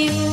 you.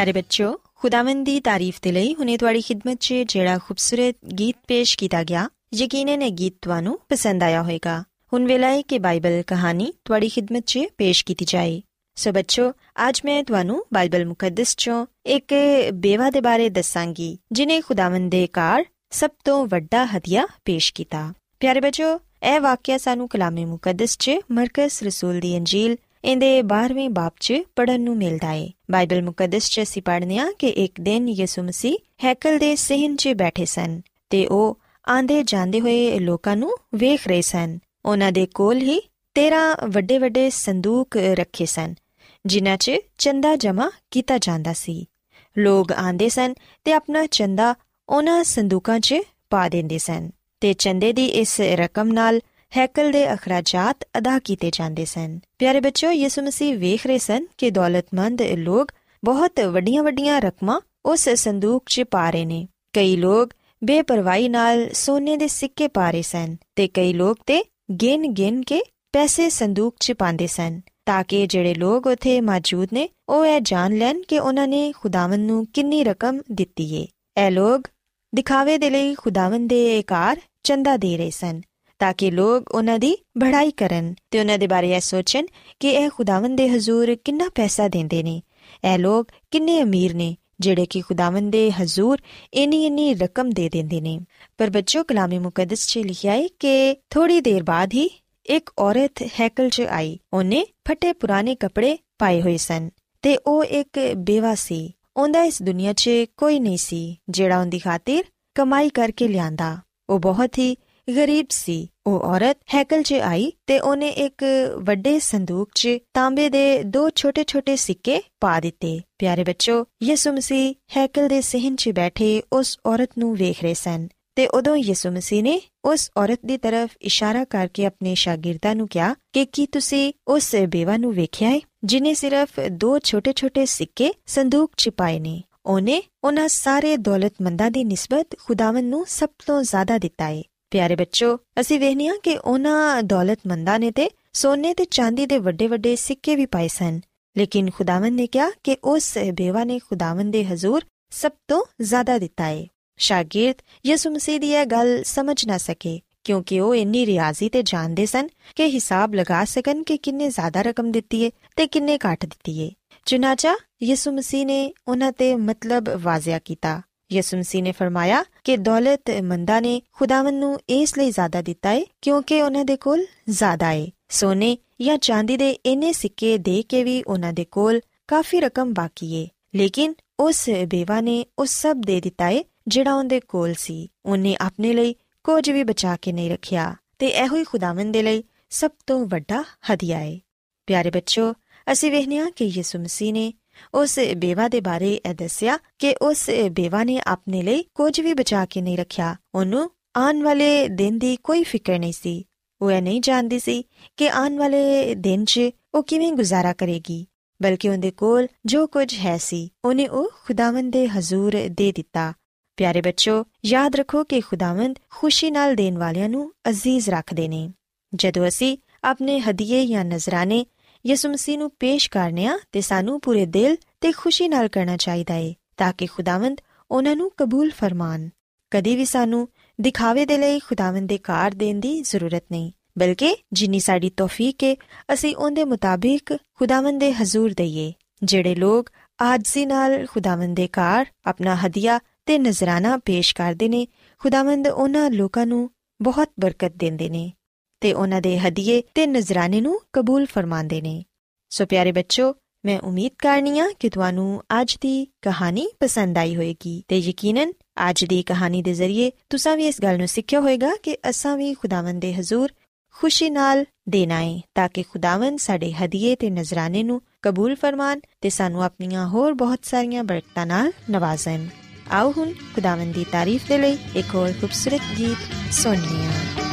ਪਿਆਰੇ ਬੱਚਿਓ ਖੁਦਾਵੰਦ ਦੀ ਤਾਰੀਫ ਦੇ ਲਈ ਹੁਨੇ ਤੁਹਾਡੀ ਖidmat 'ਚ ਜਿਹੜਾ ਖੂਬਸੂਰਤ ਗੀਤ ਪੇਸ਼ ਕੀਤਾ ਗਿਆ ਯਕੀਨਨ ਇਹ ਗੀਤ ਤੁਹਾਨੂੰ ਪਸੰਦ ਆਇਆ ਹੋਵੇਗਾ ਹੁਣ ਵੇਲਾ ਹੈ ਕਿ ਬਾਈਬਲ ਕਹਾਣੀ ਤੁਹਾਡੀ ਖidmat 'ਚ ਪੇਸ਼ ਕੀਤੀ ਜਾਏ ਸੋ ਬੱਚੋ ਅੱਜ ਮੈਂ ਤੁਹਾਨੂੰ ਬਾਈਬਲ ਮੁਕੱਦਸ 'ਚੋਂ ਇੱਕ ਬੇਵਾ ਦੇ ਬਾਰੇ ਦੱਸਾਂਗੀ ਜਿਨੇ ਖੁਦਾਵੰਦ ਦੇ ਕਾਰ ਸਭ ਤੋਂ ਵੱਡਾ ਹਦੀਆ ਪੇਸ਼ ਕੀਤਾ ਪਿਆਰੇ ਬੱਚੋ ਇਹ ਵਾਕਿਆ ਸਾਨੂੰ ਕਲਾਮੇ ਮੁਕੱਦਸ 'ਚ ਮਰਕਸ ਰਸੂਲ ਦੀ ਅੰਜੀਲ ਇਹਦੇ 12ਵੇਂ ਬਾਬ 'ਚ ਪੜਨ ਨੂੰ ਮਿਲਦਾ ਏ। ਬਾਈਬਲ ਮੁਕੱਦਸ 'ਚ ਅਸੀਂ ਪੜ੍ਹਨੇ ਆ ਕਿ ਇੱਕ ਦਿਨ ਯਿਸੂ ਮਸੀਹ ਹੈਕਲ ਦੇ ਸਹਿਨ 'ਚ ਬੈਠੇ ਸਨ ਤੇ ਉਹ ਆਂਦੇ ਜਾਂਦੇ ਹੋਏ ਲੋਕਾਂ ਨੂੰ ਵੇਖ ਰਹੇ ਸਨ। ਉਹਨਾਂ ਦੇ ਕੋਲ ਹੀ 13 ਵੱਡੇ ਵੱਡੇ ਸੰਦੂਕ ਰੱਖੇ ਸਨ, ਜਿਨ੍ਹਾਂ 'ਚ ਚੰਦਾ ਜਮਾ ਕੀਤਾ ਜਾਂਦਾ ਸੀ। ਲੋਕ ਆਂਦੇ ਸਨ ਤੇ ਆਪਣਾ ਚੰਦਾ ਉਹਨਾਂ ਸੰਦੂਕਾਂ 'ਚ ਪਾ ਦਿੰਦੇ ਸਨ ਤੇ ਚੰਦੇ ਦੀ ਇਸ ਰਕਮ ਨਾਲ ਹੈਕਲ ਦੇ ਅਖਰਾਜਾਤ ਅਦਾ ਕੀਤੇ ਜਾਂਦੇ ਸਨ। ਪਿਆਰੇ ਬੱਚੋ ਯਿਸੂ ਮਸੀਹ ਵੇਖ ਰਹੇ ਸਨ ਕਿ ਦੌਲਤਮੰਦ ਲੋਕ ਬਹੁਤ ਵੱਡੀਆਂ-ਵੱਡੀਆਂ ਰਕਮਾਂ ਉਸ ਸੰਦੂਕ 'ਚ ਪਾ ਰਹੇ ਨੇ। ਕਈ ਲੋਕ ਬੇਪਰਵਾਹੀ ਨਾਲ ਸੋਨੇ ਦੇ ਸਿੱਕੇ ਪਾ ਰਹੇ ਸਨ ਤੇ ਕਈ ਲੋਕ ਤੇ ਗਿਣ-ਗਿਣ ਕੇ ਪੈਸੇ ਸੰਦੂਕ 'ਚ ਪਾਉਂਦੇ ਸਨ, ਤਾਂ ਕਿ ਜਿਹੜੇ ਲੋਕ ਉਥੇ ਮੌਜੂਦ ਨੇ, ਉਹ ਇਹ ਜਾਣ ਲੈਣ ਕਿ ਉਹਨਾਂ ਨੇ ਖੁਦਾਵੰ ਨੂੰ ਕਿੰਨੀ ਰਕਮ ਦਿੱਤੀ ਏ। ਇਹ ਲੋਕ ਦਿਖਾਵੇ ਦੇ ਲਈ ਖੁਦਾਵੰ ਦੇ ਇਕਾਰ ਚੰਦਾ ਦੇ ਰਹੇ ਸਨ। ਤਾਂ ਕਿ ਲੋਕ ਉਹਨਾਂ ਦੀ ਬੜਾਈ ਕਰਨ ਤੇ ਉਹਨਾਂ ਦੇ ਬਾਰੇ ਇਹ ਸੋਚਣ ਕਿ ਇਹ ਖੁਦਾਵੰਦ ਦੇ ਹਜ਼ੂਰ ਕਿੰਨਾ ਪੈਸਾ ਦਿੰਦੇ ਨੇ ਇਹ ਲੋਕ ਕਿੰਨੇ ਅਮੀਰ ਨੇ ਜਿਹੜੇ ਕਿ ਖੁਦਾਵੰਦ ਦੇ ਹਜ਼ੂਰ ਇਨੀ ਇਨੀ ਰਕਮ ਦੇ ਦਿੰਦੇ ਨੇ ਪਰ ਬੱਚੋ ਕਲਾਮੇ ਮੁਕੱਦਸ 'ਚ ਲਿਖਿਆ ਹੈ ਕਿ ਥੋੜੀ ਦੇਰ ਬਾਅਦ ਹੀ ਇੱਕ ਔਰਤ ਹੈਕਲ 'ਚ ਆਈ ਉਹਨੇ ਫਟੇ ਪੁਰਾਣੇ ਕੱਪੜੇ ਪਾਏ ਹੋਏ ਸਨ ਤੇ ਉਹ ਇੱਕ ਬੇਵਾ ਸੀ ਉਹਦਾ ਇਸ ਦੁਨੀਆ 'ਚ ਕੋਈ ਨਹੀਂ ਸੀ ਜਿਹੜਾ ਉਹਦੀ ਖਾਤਰ ਕਮਾਈ ਕਰਕੇ ਲਿਆਂਦਾ ਉਹ ਬਹੁਤ ਹੀ ਗਰੀਬ ਸੀ। ਉਹ ਔਰਤ ਹੈਕਲ 'ਚ ਆਈ ਤੇ ਉਹਨੇ ਇੱਕ ਵੱਡੇ ਸੰਦੂਕ 'ਚ ਤਾਂਬੇ ਦੇ ਦੋ ਛੋਟੇ-ਛੋਟੇ ਸਿੱਕੇ ਪਾ ਦਿੱਤੇ। ਪਿਆਰੇ ਬੱਚੋ, ਯਿਸੂ ਮਸੀਹ ਹੈਕਲ ਦੇ ਸਹਿਨ 'ਚ ਬੈਠੇ ਉਸ ਔਰਤ ਨੂੰ ਵੇਖ ਰਹੇ ਸਨ ਤੇ ਉਦੋਂ ਯਿਸੂ ਮਸੀਹ ਨੇ ਉਸ ਔਰਤ ਦੀ ਤਰਫ ਇਸ਼ਾਰਾ ਕਰਕੇ ਆਪਣੇ ਸ਼ਾਗਿਰਦਾਂ ਨੂੰ ਕਿਹਾ ਕਿ ਕੀ ਤੁਸੀਂ ਉਸ ਬੇਵਾ ਨੂੰ ਵੇਖਿਆ ਹੈ ਜਿਨੇ ਸਿਰਫ ਦੋ ਛੋਟੇ-ਛੋਟੇ ਸਿੱਕੇ ਸੰਦੂਕ 'ਚ ਪਾਏ ਨੇ। ਉਹਨੇ ਉਹਨਾਂ ਸਾਰੇ ਦੌਲਤਮੰਦਾਂ ਦੀ ਨਿਸਬਤ ਖੁਦਾਵੰ ਨੂੰ ਸਭ ਤੋਂ ਜ਼ਿਆਦਾ ਦਿੱਤਾ ਏ। ਪਿਆਰੇ ਬੱਚੋ, ਅਸੀਂ ਵੇਖਨੀਆ ਕਿ ਉਹਨਾਂ ਦੌਲਤਮੰਦਾਂ ਨੇ ਤੇ ਸੋਨੇ ਤੇ ਚਾਂਦੀ ਦੇ ਵੱਡੇ ਵੱਡੇ ਸਿੱਕੇ ਵੀ ਪਾਏ ਸਨ। ਲੇਕਿਨ ਖੁਦਾਵੰ ਨੇ ਕਿਹਾ ਕਿ ਉਸ ਬੇਵਾ ਨੇ ਖੁਦਾਵੰ ਦੇ ਹਜ਼ੂਰ ਸਭ ਤੋਂ ਜ਼ਿਆਦਾ ਦਿੱਤਾ ਹੈ ਸ਼ਾਗਿਰਦ ਯਿਸੂ ਮਸੀਹ ਦੀ ਇਹ ਗੱਲ ਸਮਝ ਨਾ ਸਕੇ, ਕਿਉਂਕਿ ਉਹ ਇੰਨੀ ਰਿਆਜ਼ੀ ਤੇ ਜਾਣਦੇ ਸਨ ਕਿ ਹਿਸਾਬ ਲਗਾ ਸਕਣ ਕਿ ਕਿੰਨੇ ਜ਼ਿਆਦਾ ਰਕਮ ਦਿੱਤੀ ਹੈ ਤੇ ਕਿੰਨੇ ਘੱਟ ਦਿੱਤੀ ਹੈ ਚੁਨਾਚਾ ਯਿਸੂ ਮਸੀਹ ਨੇ ਉਹਨਾਂ ਤੇ ਮਤਲਬ ਵਾਜ਼ਿਆ ਕੀਤਾ। ਯਿਸੂ ਮਸੀਹ ਨੇ ਫਰਮਾਇਆ ਕਿ ਦੌਲਤ ਮੰਦਾ ਨੇ ਖੁਦਾਵੰ ਨੂੰ ਇਸ ਲਈ ਜ਼ਿਆਦਾ ਦਿੱਤਾ ਹੈ ਕਿਉਂਕਿ ਉਹਨਾਂ ਦੇ ਕੋਲ ਜ਼ਿਆਦਾ ਹੈ ਸੋਨੇ ਜਾਂ ਚਾਂਦੀ ਦੇ ਇੰਨੇ ਸਿੱਕੇ ਦੇ ਕੇ ਵੀ ਉਹਨਾਂ ਦੇ ਕੋਲ ਕਾਫੀ ਰਕਮ ਬਾਕੀ ਹੈ ਲੇਕਿਨ ਉਸ ਬੇਵਾ ਨੇ ਉਸ ਸਭ ਦੇ ਦਿੱਤਾ ਹੈ ਜਿਹੜਾ ਉਹਦੇ ਕੋਲ ਸੀ। ਉਹਨੇ ਆਪਣੇ ਲਈ ਕੁਝ ਵੀ ਬਚਾ ਕੇ ਨਹੀਂ ਰੱਖਿਆ ਤੇ ਇਹੋ ਹੀ ਖੁਦਾਵੰ ਦੇ ਲਈ ਸਭ ਤੋਂ ਵੱਡਾ ਹਦੀਆ ਹੈ ਪਿਆਰੇ ਬੱਚੋ ਅਸੀਂ ਵੇਖਿਆ ਕਿ ਯਿਸੂ ਮਸੀਹ ਨੇ ਉਸ ਬੇਵਾ ਦੇ ਬਾਰੇ ਇਹ ਦੱਸਿਆ ਕਿ ਉਸ ਬੇਵਾ ਨੇ ਆਪਣੇ ਲਈ ਕੁਝ ਵੀ ਬਚਾ ਕੇ ਨਹੀਂ ਰੱਖਿਆ। ਉਹਨੂੰ ਆਉਣ ਵਾਲੇ ਦਿਨ ਦੀ ਕੋਈ ਫਿਕਰ ਨਹੀਂ ਸੀ। ਉਹ ਇਹ ਨਹੀਂ ਜਾਣਦੀ ਸੀ ਕਿ ਆਉਣ ਵਾਲੇ ਦਿਨ 'ਚ ਉਹ ਕਿਵੇਂ ਗੁਜ਼ਾਰਾ ਕਰੇਗੀ, ਬਲਕਿ ਉਹਦੇ ਕੋਲ ਜੋ ਕੁਝ ਹੈ ਸੀ, ਉਹਨੇ ਉਹ ਖੁਦਾਵੰਦ ਦੇ ਹਜ਼ੂਰ ਦੇ ਦਿੱਤਾ। ਪਿਆਰੇ ਬੱਚੋ, ਯਾਦ ਰੱਖੋ ਕਿ ਖੁਦਾਵੰਦ ਖੁਸ਼ੀ ਨਾਲ ਦੇਣ ਵਾਲਿਆਂ ਨੂੰ ਅਜ਼ੀਜ਼ ਰੱਖਦੇ ਨੇ। ਜਦੋਂ ਅਸੀਂ ਆਪਣੇ ਹਦੀਏ ਜਾਂ ਨਜ਼ਰਾਨੇ ਯਿਸੂ ਮਸੀਹ ਨੂੰ ਪੇਸ਼ ਕਰਨੇ ਆ ਤੇ ਸਾਨੂੰ ਪੂਰੇ ਦਿਲ ਤੇ ਖੁਸ਼ੀ ਨਾਲ ਕਰਨਾ ਚਾਹੀਦਾ ਏ, ਤਾਂ ਕਿ ਖੁਦਾਵੰਦ ਉਹਨਾਂ ਨੂੰ ਕਬੂਲ ਫਰਮਾਨ। ਕਦੀ ਵੀ ਸਾਨੂੰ ਦਿਖਾਵੇ ਦੇ ਲਈ ਖੁਦਾਵੰਦ ਦੇ ਕਾਰ ਦੇਣ ਦੀ ਜ਼ਰੂਰਤ ਨਹੀਂ, ਬਲਕਿ ਜਿੰਨੀ ਸਾਡੀ ਤੌਫੀਕ ਏ, ਅਸੀਂ ਉਹਦੇ ਮੁਤਾਬਿਕ ਖੁਦਾਵੰਦ ਦੇ ਹਜ਼ੂਰ ਦਈਏ, ਜਿਹੜੇ ਲੋਕ ਆਜਜ਼ੀ ਨਾਲ ਖੁਦਾਵੰਦ ਦੇ ਕਾਰ ਆਪਣਾ ਹਦੀਆ ਤੇ ਨਜ਼ਰਾਨਾ ਪੇਸ਼ ਕਰਦੇ ਨੇ, ਖੁਦਾਵੰਦ ਉਹਨਾਂ ਲੋਕਾਂ ਨੂੰ ਬਹੁਤ ਬਰਕਤ ਦਿੰਦੇ ਨੇ। ਤੇ ਉਹਨਾਂ ਦੇ ਹਦੀਏ ਤੇ ਨਜ਼ਰਾਨੇ ਨੂੰ ਕਬੂਲ ਫਰਮਾਉਂਦੇ ਨੇ। ਸੋ ਪਿਆਰੇ ਬੱਚੋ, ਮੈਂ ਉਮੀਦ ਕਰਨੀਆ ਕਿ ਤੁਹਾਨੂੰ ਅੱਜ ਦੀ ਕਹਾਣੀ ਪਸੰਦ ਆਈ ਹੋਵੇਗੀ ਤੇ ਯਕੀਨਨ ਅੱਜ ਦੀ ਕਹਾਣੀ ਦੇ ਜ਼ਰੀਏ ਤੁਸੀਂ ਵੀ ਇਸ ਗੱਲ ਨੂੰ ਸਿੱਖਿਆ ਹੋਵੇਗਾ ਕਿ ਅਸਾਂ ਵੀ ਖੁਦਾਵੰਦ ਦੇ ਹਜ਼ੂਰ ਖੁਸ਼ੀ ਨਾਲ ਦੇਣਾ ਹੈ ਤਾਂ ਕਿ ਖੁਦਾਵੰਦ ਸਾਡੇ ਹਦੀਏ ਤੇ ਨਜ਼ਰਾਨੇ ਨੂੰ ਕਬੂਲ ਫਰਮਾਨ ਤੇ ਸਾਨੂੰ ਆਪਣੀਆਂ ਹੋਰ ਬਹੁਤ ਸਾਰੀਆਂ ਬਰਕਤਾਂ ਨਾਲ ਨਵਾਜ਼ਣ। ਆਓ ਹੁਣ ਖੁਦਾਵੰਦ ਦੀ ਤਾਰੀਫ ਦੇ ਲਈ ਇੱਕ ਹੋਰ ਖੂਬਸੂਰਤ ਗੀਤ ਸੁਣੀਏ ਸ਼ੁਕਰ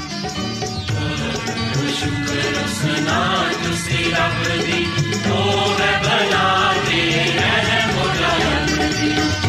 ਸੁਨਾ ਤੁਸੀਂ ਰੱਬ ਦੀ ਉਹ ਹੈ ਬਲਾ ਦੇ ਰਹਿਮ ਕਰਮ ਦੀ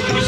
Thank you.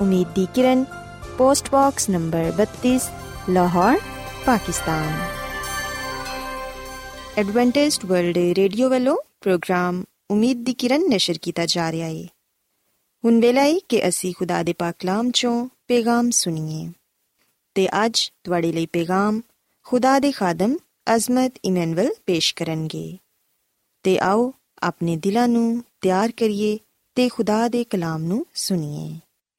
Umeed di Kiran post box number 32 Lahore Pakistan Adventist World Radio ਵੱਲੋਂ ਪ੍ਰੋਗਰਾਮ ਉਮੀਦ ਦੀ ਕਿਰਨ ਨਿਸ਼ਰ ਕੀਤਾ ਜਾ ਰਿਹਾ ਹੈ ਹੁਣ ਵੇਲਾ ਹੈ ਕਿ ਅਸੀਂ ਖੁਦਾ ਦੇ ਪਾਕ ਕਲਾਮ ਚੋਂ ਪੈਗਾਮ ਸੁਣੀਏ ਤੇ ਅੱਜ ਤੁਹਾਡੇ ਲਈ ਪੈਗਾਮ ਖੁਦਾ ਦੇ ਖਾਦਮ ਅਜ਼ਮਤ ਇਮਨੁਅਲ ਪੇਸ਼ ਕਰਨਗੇ ਤੇ ਆਓ ਆਪਣੇ ਦਿਲਾਂ ਨੂੰ ਤਿਆਰ ਕਰੀਏ ਤੇ ਖੁਦਾ ਦੇ ਕਲਾਮ ਨੂੰ ਸੁਣੀਏ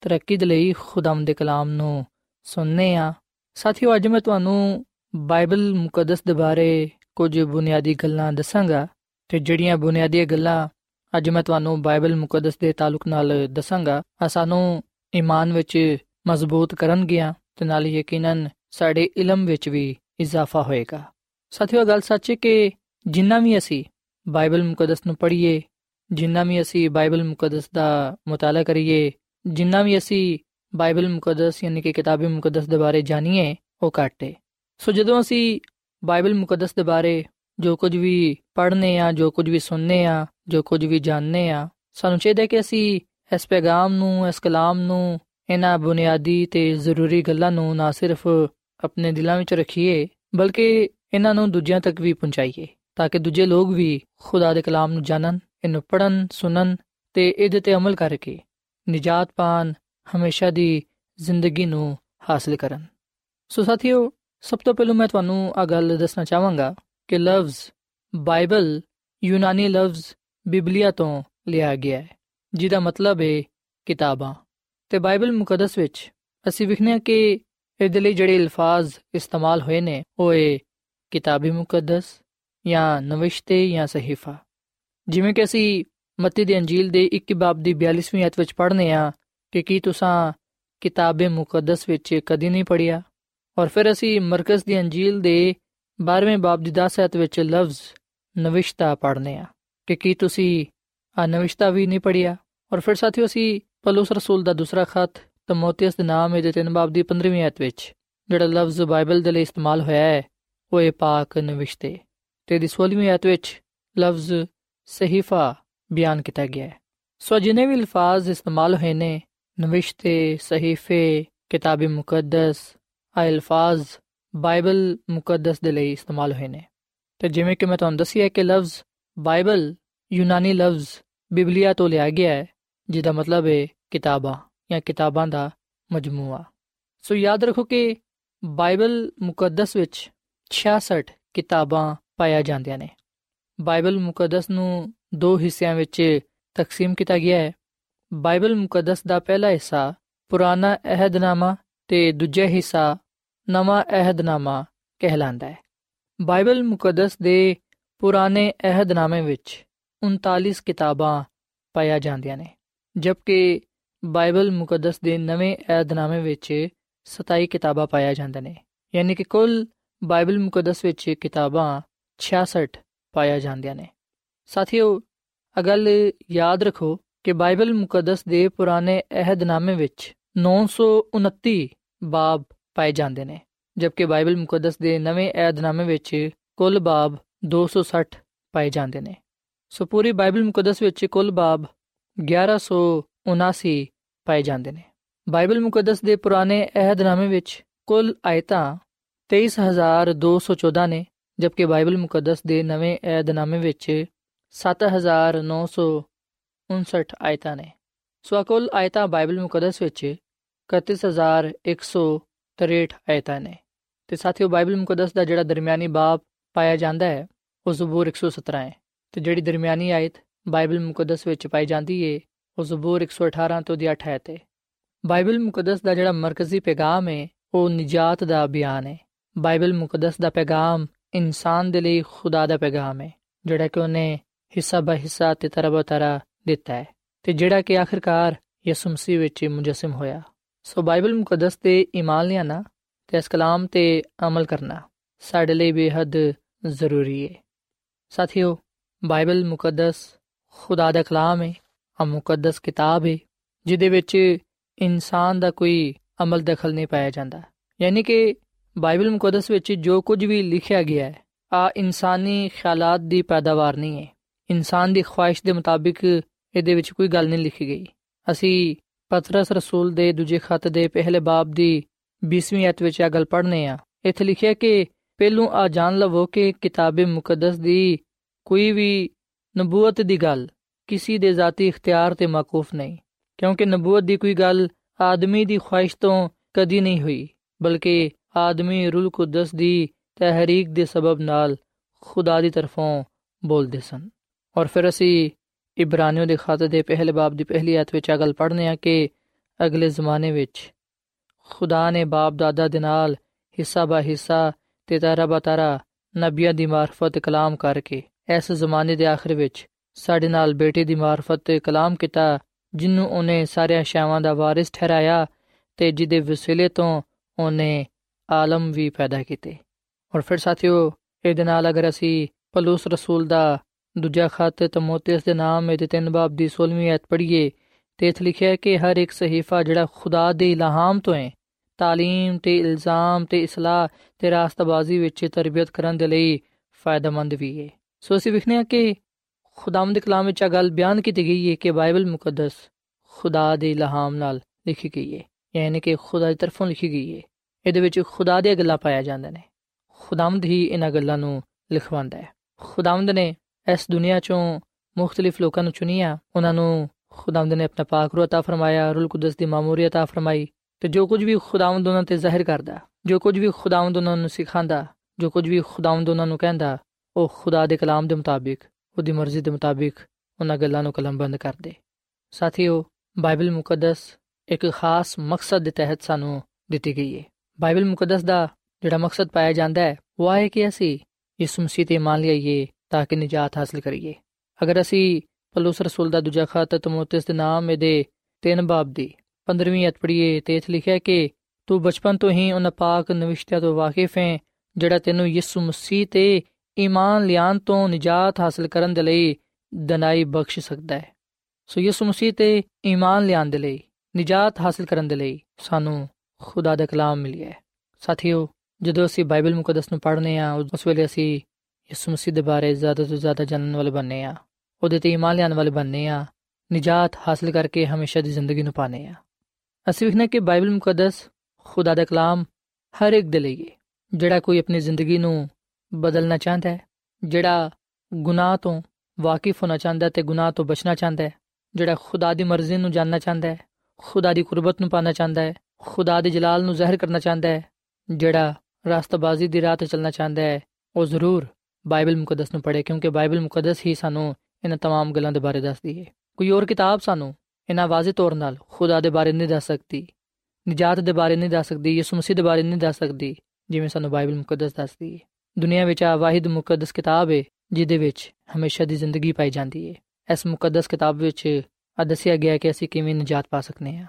ਤਰੱਕੀ ਦੇ ਲਈ ਖੁਦਾਵੰਦ ਦੇ ਕਲਾਮ ਨੂੰ ਸੁਣਨੇ ਆ। ਸਾਥੀਓ, ਅੱਜ ਮੈਂ ਤੁਹਾਨੂੰ ਬਾਈਬਲ ਮੁਕੱਦਸ ਦੇ ਬਾਰੇ ਕੁਝ ਬੁਨਿਆਦੀ ਗੱਲਾਂ ਦੱਸਾਂਗਾ ਤੇ ਜਿਹੜੀਆਂ ਬੁਨਿਆਦੀ ਗੱਲਾਂ ਅੱਜ ਮੈਂ ਤੁਹਾਨੂੰ ਬਾਈਬਲ ਮੁਕੱਦਸ ਦੇ ਤਾਲੁਕ ਨਾਲ ਦੱਸਾਂਗਾ ਆ ਸਾਨੂੰ ਈਮਾਨ ਵਿੱਚ ਮਜ਼ਬੂਤ ਕਰਨਗੀਆਂ ਤੇ ਨਾਲ ਹੀ ਯਕੀਨਨ ਸਾਡੇ ਇਲਮ ਵਿੱਚ ਵੀ ਇਜ਼ਾਫਾ ਹੋਏਗਾ। ਸਾਥੀਓ ਗੱਲ ਸੱਚ ਹੈ ਕਿ ਜਿੰਨਾ ਵੀ ਅਸੀਂ ਬਾਈਬਲ ਮੁਕੱਦਸ ਨੂੰ ਪੜ੍ਹੀਏ, ਜਿੰਨਾ ਵੀ ਅਸੀਂ ਬਾਈਬਲ ਮੁਕੱਦਸ ਦਾ ਮਤਾਲਾ ਕਰੀਏ ਜਿੰਨਾ ਵੀ ਅਸੀਂ ਬਾਈਬਲ ਮੁਕੱਦਸ ਯਾਨੀ ਕਿ ਕਿਤਾਬੀ ਮੁਕੱਦਸ ਦੇ ਬਾਰੇ ਜਾਣੀਏ, ਉਹ ਘੱਟ ਹੈ ਸੋ ਜਦੋਂ ਅਸੀਂ ਬਾਈਬਲ ਮੁਕੱਦਸ ਦੇ ਬਾਰੇ ਜੋ ਕੁਝ ਵੀ ਪੜ੍ਹਨੇ ਆ, ਜੋ ਕੁਝ ਵੀ ਸੁਣਨੇ ਆ, ਜੋ ਕੁਝ ਵੀ ਜਾਣਨੇ ਆ, ਸਾਨੂੰ ਚਾਹੀਦਾ ਹੈ ਕਿ ਅਸੀਂ ਇਸ ਪੈਗਾਮ ਨੂੰ, ਇਸ ਕਲਾਮ ਨੂੰ, ਇਹਨਾਂ ਬੁਨਿਆਦੀ ਤੇ ਜ਼ਰੂਰੀ ਗੱਲਾਂ ਨੂੰ ਨਾ ਸਿਰਫ ਆਪਣੇ ਦਿਲਾਂ ਵਿੱਚ ਰੱਖੀਏ, ਬਲਕਿ ਇਹਨਾਂ ਨੂੰ ਦੂਜਿਆਂ ਤੱਕ ਵੀ ਪਹੁੰਚਾਈਏ, ਤਾਂ ਕਿ ਦੂਜੇ ਲੋਕ ਵੀ ਖੁਦਾ ਦੇ ਕਲਾਮ ਨੂੰ ਜਾਣਨ, ਇਹਨੂੰ ਪੜਨ ਸੁਣਨ ਤੇ ਇਹਦੇ ਤੇ ਅਮਲ ਕਰਕੇ ਨਿਜਾਤ ਪਾਣ ਹਮੇਸ਼ਾ ਦੀ ਜ਼ਿੰਦਗੀ ਨੂੰ ਹਾਸਲ ਕਰਨ। ਸੋ ਸਾਥੀਓ, ਸਭ ਤੋਂ ਪਹਿਲਾਂ ਮੈਂ ਤੁਹਾਨੂੰ ਆ ਗੱਲ ਦੱਸਣਾ ਚਾਹਾਂਗਾ ਕਿ ਲਫ਼ਜ਼ ਬਾਈਬਲ ਯੂਨਾਨੀ ਲਫ਼ਜ਼ ਬਿਬਲੀਆ ਤੋਂ ਲਿਆ ਗਿਆ ਹੈ, ਜਿਹਦਾ ਮਤਲਬ ਹੈ ਕਿਤਾਬਾਂ। ਤੇ ਬਾਈਬਲ ਮੁਕੱਦਸ ਵਿੱਚ ਅਸੀਂ ਵਿਖਨੇ ਕਿ ਇਹਦੇ ਲਈ ਜਿਹੜੇ ਅਲਫਾਜ਼ ਇਸਤੇਮਾਲ ਹੋਏ ਨੇ, ਉਹ ਹੈ ਕਿਤਾਬੀ ਮੁਕੱਦਸ ਜਾਂ ਨਵਿਸ਼ਤੇ ਜਾਂ ਸਹੀਫਾ। ਜਿਵੇਂ ਕਿ ਅਸੀਂ ਮੱਤੀ ਦੀ ਅੰਜੀਲ ਦੇ 1 ਬਾਬ ਦੀ 42ਵੀਂ ਆਇਤ ਵਿੱਚ ਪੜ੍ਹਨੇ ਆ ਕਿ ਕੀ ਤੁਸੀਂ ਕਿਤਾਬੇ ਮੁਕੱਦਸ ਵਿੱਚ ਕਦੀ ਨਹੀਂ ਪੜਿਆ ਔਰ ਫਿਰ ਅਸੀਂ ਮਰਕਜ਼ ਦੀ ਅੰਜੀਲ ਦੇ 12ਵੇਂ ਬਾਬ ਦੀ 10 ਆਇਤ ਵਿੱਚ ਲਫ਼ਜ਼ ਨਵਿਸ਼ਤਾ ਪੜ੍ਹਨੇ ਆ ਕਿ ਕੀ ਤੁਸੀਂ ਆ ਨਵਿਸ਼ਤਾ ਵੀ ਨਹੀਂ ਪੜਿਆ ਔਰ ਫਿਰ ਸਾਥੀਓ ਅਸੀਂ ਪਲੂਸ ਰਸੂਲ ਦਾ ਦੂਸਰਾ ਖਤ ਤਮੋਥੀਅਸ ਦੇ ਨਾਮ ਦੇ 3 ਬਾਬ ਦੀ 15ਵੀਂ ਆਇਤ ਵਿੱਚ, ਜਿਹੜਾ ਲਫ਼ਜ਼ ਬਾਈਬਲ ਦੇ ਲਈ ਇਸਤੇਮਾਲ ਹੋਇਆ ਹੈ, ਉਹ ਹੈ ਪਾਕ ਨਵਿਸ਼ਤੇ। ਤੇ ਦੀ 16ਵੀਂ ਆਇਤ ਵਿੱਚ ਲਫ਼ਜ਼ ਸਹੀਫਾ ਬਿਆਨ ਕੀਤਾ ਗਿਆ ਹੈ। ਸੋ ਜਿਨੇ ਵੀ ਅਲਫਾਜ਼ ਇਸਤੇਮਾਲ ਹੋਏ ਨੇ, ਨਵਿਸ਼ਤੇ, ਸਹੀਫੇ, ਕਿਤਾਬੀ ਮੁਕੱਦਸ ਆ ਅਲਫਾਜ਼ ਬਾਈਬਲ ਮੁਕੱਦਸ ਦੇ ਲਈ ਇਸਤੇਮਾਲ ਹੋਏ ਨੇ। ਤੇ ਜਿਵੇਂ ਕਿ ਮੈਂ ਤੁਹਾਨੂੰ ਦੱਸਿਆ ਕਿ ਲਫ਼ਜ਼ ਬਾਈਬਲ ਯੂਨਾਨੀ ਲਫ਼ਜ਼ ਬਿਬਲੀਆ ਤੋਂ ਲਿਆ ਗਿਆ ਹੈ, ਜਿਹਦਾ ਮਤਲਬ ਹੈ ਕਿਤਾਬਾਂ ਜਾਂ ਕਿਤਾਬਾਂ ਦਾ ਮਜਮੂਆ। ਸੋ ਯਾਦ ਰੱਖੋ ਕਿ ਬਾਈਬਲ ਮੁਕੱਦਸ ਵਿੱਚ 66 ਕਿਤਾਬਾਂ ਪਾਇਆ ਜਾਂਦੀਆਂ ਨੇ। ਬਾਈਬਲ ਮੁਕੱਦਸ ਨੂੰ ਦੋ ਹਿੱਸਿਆਂ ਵਿੱਚ ਤਕਸੀਮ ਕੀਤਾ ਗਿਆ ਹੈ। ਬਾਈਬਲ ਮੁਕੱਦਸ ਦਾ ਪਹਿਲਾ ਹਿੱਸਾ ਪੁਰਾਣਾ ਅਹਿਦਨਾਮਾ ਤੇ ਦੂਜਾ ਹਿੱਸਾ ਨਵਾਂ ਅਹਿਦਨਾਮਾ ਕਹਿਲਾਂਦਾ ਹੈ। ਬਾਈਬਲ ਮੁਕੱਦਸ ਦੇ ਪੁਰਾਣੇ ਅਹਿਦਨਾਮੇ ਵਿੱਚ 39 ਕਿਤਾਬਾਂ ਪਾਇਆ ਜਾਂਦੀਆਂ ਨੇ, ਜਦਕਿ ਬਾਈਬਲ ਮੁਕੱਦਸ ਦੇ ਨਵੇਂ ਅਹਿਦਨਾਮੇ ਵਿੱਚ 27 ਕਿਤਾਬਾਂ ਪਾਇਆ ਜਾਂਦੇ ਨੇ, ਯਾਨੀ ਕਿ ਕੁੱਲ ਬਾਈਬਲ ਮੁਕੱਦਸ ਵਿੱਚ ਕਿਤਾਬਾਂ 66 ਪਾਇਆ ਜਾਂਦੀਆਂ ਨੇ। ਸਾਥੀਓ, ਅਗਲ ਯਾਦ ਰੱਖੋ ਕਿ ਬਾਈਬਲ ਮੁਕੱਦਸ ਦੇ ਪੁਰਾਣੇ ਅਹਿਦਨਾਮੇ ਵਿੱਚ 929 ਬਾਬ ਪਾਏ ਜਾਂਦੇ ਨੇ, ਜਦਕਿ ਬਾਈਬਲ ਮੁਕੱਦਸ ਦੇ ਨਵੇਂ ਅਹਿਦਨਾਮੇ ਵਿੱਚ ਕੁੱਲ ਬਾਬ 260 ਪਾਏ ਜਾਂਦੇ ਨੇ। ਸੋ ਪੂਰੀ ਬਾਈਬਲ ਮੁਕੱਦਸ ਵਿੱਚ ਕੁੱਲ ਬਾਬ 1179 ਪਾਏ ਜਾਂਦੇ ਨੇ। ਬਾਈਬਲ ਮੁਕੱਦਸ ਦੇ ਪੁਰਾਣੇ ਅਹਿਦਨਾਮੇ ਵਿੱਚ ਕੁੱਲ ਆਇਤਾਂ 23214 ਨੇ, ਜਦਕਿ ਬਾਈਬਲ ਮੁਕੱਦਸ ਦੇ ਨਵੇਂ ਏਧਨਾਮੇ ਵਿੱਚ 7959 ਆਇਤਾਂ ਨੇ। ਸੋ ਕੁੱਲ ਆਇਤਾਂ ਬਾਈਬਲ ਮੁਕੱਦਸ ਵਿੱਚ 31163 ਆਇਤਾਂ ਨੇ। ਤੇ ਸਾਥੀਓ ਬਾਈਬਲ ਮੁਕੱਦਸ ਦਾ ਜਿਹੜਾ ਦਰਮਿਆਨੀ ਬਾਬ ਪਾਇਆ ਜਾਂਦਾ ਹੈ, ਉਹ ਜ਼ਬੂਰ 117 ਹੈ। ਤੇ ਜਿਹੜੀ ਦਰਮਿਆਨੀ ਆਇਤ ਬਾਈਬਲ ਮੁਕੱਦਸ ਵਿੱਚ ਪਾਈ ਜਾਂਦੀ ਹੈ ਉਹ ਜ਼ਬੂਰ 118 ਤੋਂ ਦੀ 8 ਹੈ ਤੇ। ਬਾਈਬਲ ਮੁਕੱਦਸ ਦਾ ਜਿਹੜਾ ਮਰਕਜ਼ੀ ਪੈਗਾਮ ਹੈ ਉਹ ਨਜਾਤ ਦਾ ਬਿਆਨ ਹੈ ਬਾਈਬਲ ਮੁਕੱਦਸ ਦਾ ਪੈਗਾਮ ਇਨਸਾਨ ਦੇ ਲਈ ਖੁਦਾ ਦਾ ਪੈਗਾਮ ਹੈ ਜਿਹੜਾ ਕਿ ਉਹਨੇ ਹਿੱਸਾ ਬਾ ਹਿੱਸਾ ਤੇ ਤਰਬ ਤਰਾ ਦਿੱਤਾ ਹੈ। ਤੇ ਜਿਹੜਾ ਕਿ ਆਖਿਰਕਾਰ ਯਿਸੂ ਮਸੀਹ ਵਿੱਚ ਮੁਜਸਮ ਹੋਇਆ। ਸੋ ਬਾਈਬਲ ਮੁਕੱਦਸ ਤੇ ਈਮਾਨ ਲਿਆਣਾ ਤੇ ਇਸ ਕਲਾਮ ਤੇ ਅਮਲ ਕਰਨਾ ਸਾਡੇ ਲਈ ਬੇहद ਜ਼ਰੂਰੀ ਹੈ ਸਾਥੀਓ, ਬਾਈਬਲ ਮੁਕੱਦਸ ਖੁਦਾ ਦਾ ਕਲਾਮ ਹੈ ਆ ਮੁਕੱਦਸ ਕਿਤਾਬ ਹੈ ਜਿਹਦੇ ਵਿੱਚ ਇਨਸਾਨ ਦਾ ਕੋਈ ਅਮਲ ਦਖਲ ਨਹੀਂ ਪਾਇਆ ਜਾਂਦਾ। ਯਾਨੀ ਕਿ ਬਾਈਬਲ ਮੁਕੱਦਸ ਵਿੱਚ ਜੋ ਕੁਝ ਵੀ ਲਿਖਿਆ ਗਿਆ ਹੈ ਆ ਇਨਸਾਨੀ ਖਿਆਲਾਤ ਦੀ ਪੈਦਾਵਾਰ ਨਹੀਂ ਹੈ ਇਨਸਾਨ ਦੀ ਖੁਆਇਸ਼ ਦੇ ਮੁਤਾਬਿਕ ਇਹਦੇ ਵਿੱਚ ਕੋਈ ਗੱਲ ਨਹੀਂ ਲਿਖੀ ਗਈ। ਅਸੀਂ ਪਤਰਸ ਰਸੂਲ ਦੇ ਦੂਜੇ ਖੱਤ ਦੇ ਪਹਿਲੇ ਬਾਬ ਦੀ 20ਵੀਂ ਅਧ ਵਿੱਚ ਇਹ ਗੱਲ ਪੜ੍ਹਨੇ ਆ। ਇੱਥੇ ਲਿਖਿਆ ਕਿ ਪਹਿਲੂ ਆ ਜਾਣ ਲਵੋ ਕਿ ਕਿਤਾਬੇ ਮੁਕੱਦਸ ਦੀ ਕੋਈ ਵੀ ਨਬੂਵਤ ਦੀ ਗੱਲ ਕਿਸੇ ਦੇ ਜ਼ਾਤੀ ਇਖਤਿਆਰ ਤੇ ਮਾਕੂਫ ਨਹੀਂ, ਕਿਉਂਕਿ ਨਬੂਵਤ ਦੀ ਕੋਈ ਗੱਲ ਆਦਮੀ ਦੀ ਖੁਆਇਸ਼ ਤੋਂ ਕਦੀ ਨਹੀਂ ਹੋਈ, ਬਲਕਿ ਆਦਮੀ ਰੂਲ ਕੁਦਸ ਦੀ ਤਹਿਰੀਕ ਦੇ ਸਬਬ ਨਾਲ ਖੁਦਾ ਦੀ ਤਰਫੋਂ ਬੋਲਦੇ ਸਨ। ਔਰ ਫਿਰ ਅਸੀਂ ਇਬਰਾਨੀਓ ਦੇ ਖਾਤੇ ਦੇ ਪਹਿਲੇ ਬਾਬ ਦੀ ਪਹਿਲੀ ਆਇਤ ਵਿੱਚ ਅਗਲ ਪੜ੍ਹਨੇ ਆ ਕਿ ਅਗਲੇ ਜ਼ਮਾਨੇ ਵਿੱਚ ਖੁਦਾ ਨੇ ਬਾਪ ਦਾਦਾ ਦੇ ਨਾਲ ਹਿੱਸਾ ਬਾ ਹਿੱਸਾ ਤੇ ਤਾਰਾ ਬਾ ਤਾਰਾ ਨਬੀਆਂ ਦੀ ਮਾਰਫਤ ਕਲਾਮ ਕਰਕੇ ਇਸ ਜ਼ਮਾਨੇ ਦੇ ਆਖਰ ਵਿੱਚ ਸਾਡੇ ਨਾਲ ਬੇਟੇ ਦੀ ਮਾਰਫਤ ਤੇ ਕਲਾਮ ਕੀਤਾ, ਜਿੰਨੂੰ ਉਹਨੇ ਸਾਰਿਆਂ ਸ਼ਾਵਾਂ ਦਾ ਵਾਰਿਸ ਠਹਿਰਾਇਆ ਤੇ ਜਿਹਦੇ ਵਸੀਲੇ ਤੋਂ ਉਹਨੇ ਆਲਮ ਵੀ ਪੈਦਾ ਕੀਤੇ। ਔਰ ਫਿਰ ਸਾਥੀਓ, ਇਹਦੇ ਨਾਲ ਅਗਰ ਅਸੀਂ ਪਲੂਸ ਰਸੂਲ ਦਾ ਦੂਜਾ ਖਤ ਤਮੋਥੀਸ ਦੇ ਨਾਮ ਇਹਦੇ ਤਿੰਨ ਬਾਬ ਦੀ 16ਵੀਂ ਆਇਤ ਪੜ੍ਹੀਏ ਤੇ ਇਥੇ ਲਿਖਿਆ ਹੈ ਕਿ ਹਰ ਇੱਕ ਸਹੀਫਾ ਜਿਹੜਾ ਖੁਦਾ ਦੇ ਇਲਹਾਮ ਤੋਂ ਹੈ تعلیم ਤੇ ਇਲਜ਼ਾਮ ਤੇ ਇਸਲਾਹ ਤੇ ਰਾਸਤਬਾਜ਼ੀ ਵਿੱਚ ਤਰਬੀਅਤ ਕਰਨ ਦੇ ਲਈ ਫਾਇਦੇਮੰਦ ਵੀ ਹੈ ਸੋ ਅਸੀਂ ਵਿਖਨੇ ਆ ਕਿ ਖੁਦਾਮ ਦੇ ਕਲਾਮ ਵਿੱਚ ਇਹ ਗੱਲ ਬਿਆਨ ਕੀਤੀ ਗਈ ਹੈ ਕਿ ਬਾਈਬਲ ਮੁਕੱਦਸ ਖੁਦਾ ਦੇ ਇਲਹਾਮ ਨਾਲ ਲਿਖੀ ਗਈ ਹੈ ਯਾਨੀ ਕਿ ਖੁਦਾ ਦੀ ਤਰਫੋਂ ਲਿਖੀ ਗਈ ਹੈ ਇਹਦੇ ਵਿੱਚ ਖੁਦਾ ਦੀਆਂ ਗੱਲਾਂ ਪਾਇਆ ਜਾਂਦੇ ਨੇ ਖੁਦਾਮਦ ਹੀ ਇਹਨਾਂ ਗੱਲਾਂ ਨੂੰ ਲਿਖਵਾਉਂਦਾ ਹੈ ਖੁਦਾਮਦ ਨੇ ਇਸ ਦੁਨੀਆ ਚੋਂ ਮੁxtਲਿਫ ਲੋਕਾਂ ਨੂੰ ਚੁਣਿਆ ਉਹਨਾਂ ਨੂੰ ਖੁਦਾਮਦ ਨੇ ਆਪਣਾ ਪਾਕ ਰੂਹ عطا ਫਰਮਾਇਆ ਰੂਲ ਕੁਦਸ ਦੀ ਮਾਮੂਰੀਅਤ عطا ਫਰਮਾਈ ਤੇ ਜੋ ਕੁਝ ਵੀ ਖੁਦਾਵੰਦ ਉਹਨਾਂ ਤੇ ਜ਼ਾਹਿਰ ਕਰਦਾ ਜੋ ਕੁਝ ਵੀ ਖੁਦਾਵੰਦ ਉਹਨਾਂ ਨੂੰ ਸਿਖਾਉਂਦਾ ਜੋ ਕੁਝ ਵੀ ਖੁਦਾਵੰਦ ਉਹਨਾਂ ਨੂੰ ਕਹਿੰਦਾ ਉਹ ਖੁਦਾ ਦੇ ਕਲਾਮ ਦੇ ਮੁਤਾਬਿਕ ਉਹਦੀ ਮਰਜ਼ੀ ਦੇ ਮੁਤਾਬਿਕ ਉਹਨਾਂ ਗੱਲਾਂ ਨੂੰ ਕਲਮਬੰਦ ਕਰਦੇ ਸਾਥੀਓ ਬਾਈਬਲ ਮੁਕੱਦਸ ਇੱਕ ਖਾਸ ਮਕਸਦ ਦੇ ਤਹਿਤ ਸਾਨੂੰ ਦਿੱਤੀ ਗਈ ਹੈ ਬਾਈਬਲ ਮੁਕੱਦਸ ਦਾ ਜਿਹੜਾ ਮਕਸਦ ਪਾਇਆ ਜਾਂਦਾ ਹੈ ਉਹ ਹੈ ਕਿ ਅਸੀਂ ਯਿਸੂ ਮਸੀਹ ਤੇ ਮੰਨ ਲਈਏ ਤਾਂ ਕਿ ਨਜਾਤ ਹਾਸਲ ਕਰੀਏ ਅਗਰ ਅਸੀਂ ਪਲੂਸ ਰਸੂਲ ਦਾ ਦੂਜਾ ਖਤ ਤਮੋਥਿਸ ਦੇ ਨਾਮ ਇਹਦੇ 3 ਬਾਬ ਦੀ 15ਵੀਂ ਅਧ ਪੜ੍ਹੀਏ ਤੇ ਇਥੇ ਲਿਖਿਆ ਕਿ ਤੂੰ ਬਚਪਨ ਤੋਂ ਹੀ ਉਹਨਾਂ ਪਾਕ ਨਵਿਸ਼ਤਿਆਂ ਤੋਂ ਵਾਕਿਫ ਹੈ ਜਿਹੜਾ ਤੈਨੂੰ ਯਿਸੂ ਮਸੀਹ ਤੇ ਈਮਾਨ ਲਿਆਨ ਤੋਂ ਨਜਾਤ ਹਾਸਲ ਕਰਨ ਦੇ ਲਈ ਦਨਾਈ ਬਖਸ਼ ਸਕਦਾ ਹੈ ਸੋ ਯਿਸੂ ਮਸੀਹ ਤੇ ਈਮਾਨ ਲਿਆਨ ਦੇ ਲਈ ਨਜਾਤ ਹਾਸਲ ਕਰਨ ਦੇ ਲਈ ਸਾਨੂੰ ਖੁਦਾ ਦਾ ਕਲਾਮ ਮਿਲਿਆ ਹੈ ਸਾਥੀਓ ਜਦੋਂ ਅਸੀਂ ਬਾਈਬਲ ਮੁਕੱਦਸ ਨੂੰ ਪੜ੍ਹਨੇ ਆ ਉਸ ਵੇਲੇ ਅਸੀਂ ਯਿਸੂ ਮਸੀਹ ਦੇ ਬਾਰੇ ਜ਼ਿਆਦਾ ਤੋਂ ਜ਼ਿਆਦਾ ਜਾਣਨ ਵਾਲੇ ਬਣਨੇ ਆ। ਉਹਦੇ ਤੇ ਈਮਾਨ ਲਿਆਉਣ ਵਾਲੇ ਬਣਨੇ ਆ। ਨਜਾਤ ਹਾਸਲ ਕਰਕੇ ਹਮੇਸ਼ਾ ਦੀ ਜ਼ਿੰਦਗੀ ਨੂੰ ਪਾਣੇ ਆ। ਅਸੀਂ ਵਿਖਣਾ ਕਿ ਬਾਈਬਲ ਮੁਕੱਦਸ, ਖੁਦਾ ਦਾ ਕਲਾਮ ਹਰ ਇੱਕ ਦੇ ਲਈ ਜਿਹੜਾ ਕੋਈ ਆਪਣੀ ਜ਼ਿੰਦਗੀ ਨੂੰ ਬਦਲਣਾ ਚਾਹੁੰਦਾ ਹੈ, ਜਿਹੜਾ ਗੁਨਾਹ ਤੋਂ ਵਾਕਿਫ ਹੋਣਾ ਚਾਹੁੰਦਾ ਤੇ ਗੁਨਾਹ ਤੋਂ ਬਚਣਾ ਚਾਹੁੰਦਾ ਹੈ, ਜਿਹੜਾ ਖੁਦਾ ਦੀ ਮਰਜ਼ੀ ਨੂੰ ਜਾਣਨਾ ਚਾਹੁੰਦਾ ਹੈ, ਖੁਦਾ ਦੀ ਕੁਰਬਤ ਨੂੰ ਪਾਣਾ ਚਾਹੁੰਦਾ ਹੈ, ਖੁਦਾ ਦੇ ਜਲਾਲ ਨੂੰ ਜ਼ਾਹਿਰ ਕਰਨਾ ਚਾਹੁੰਦਾ ਹੈ, ਜਿਹੜਾ ਰਸਤਬਾਜ਼ੀ ਦੀ ਰਾਹ ਤੇ ਚੱਲਣਾ ਚਾਹੁੰਦਾ ਹੈ, ਉਹ ਜ਼ਰੂਰ ਬਾਈਬਲ ਮੁਕੱਦਸ ਨੂੰ ਪੜ੍ਹੇ ਕਿਉਂਕਿ ਬਾਈਬਲ ਮੁਕੱਦਸ ਹੀ ਸਾਨੂੰ ਇਹਨਾਂ तमाम ਗੱਲਾਂ ਦੇ ਬਾਰੇ ਦੱਸਦੀ ਹੈ ਕੋਈ ਹੋਰ ਕਿਤਾਬ ਸਾਨੂੰ ਇਹਨਾਂ ਵਾਜ਼ਿਹ ਤੌਰ 'ਤੇ ਖੁਦਾ ਦੇ ਬਾਰੇ ਨਹੀਂ ਦੱਸ ਸਕਦੀ ਨਜਾਤ ਦੇ ਬਾਰੇ ਨਹੀਂ ਦੱਸ ਸਕਦੀ ਯਿਸੂ ਮਸੀਹ ਦੇ ਬਾਰੇ ਨਹੀਂ ਦੱਸ ਸਕਦੀ ਜਿਵੇਂ ਸਾਨੂੰ ਬਾਈਬਲ ਮੁਕੱਦਸ ਦੱਸਦੀ ਹੈ ਦੁਨੀਆ ਵਿੱਚ ਆ ਵਾਹਿਦ ਮੁਕੱਦਸ ਕਿਤਾਬ ਹੈ ਜਿਹਦੇ ਵਿੱਚ ਹਮੇਸ਼ਾ ਦੀ ਜ਼ਿੰਦਗੀ ਪਾਈ ਜਾਂਦੀ ਹੈ ਇਸ ਮੁਕੱਦਸ ਕਿਤਾਬ ਵਿੱਚ ਆ ਦੱਸਿਆ ਗਿਆ ਕਿ ਅਸੀਂ ਕਿਵੇਂ ਨਜਾਤ ਪਾ ਸਕਨੇ ਆ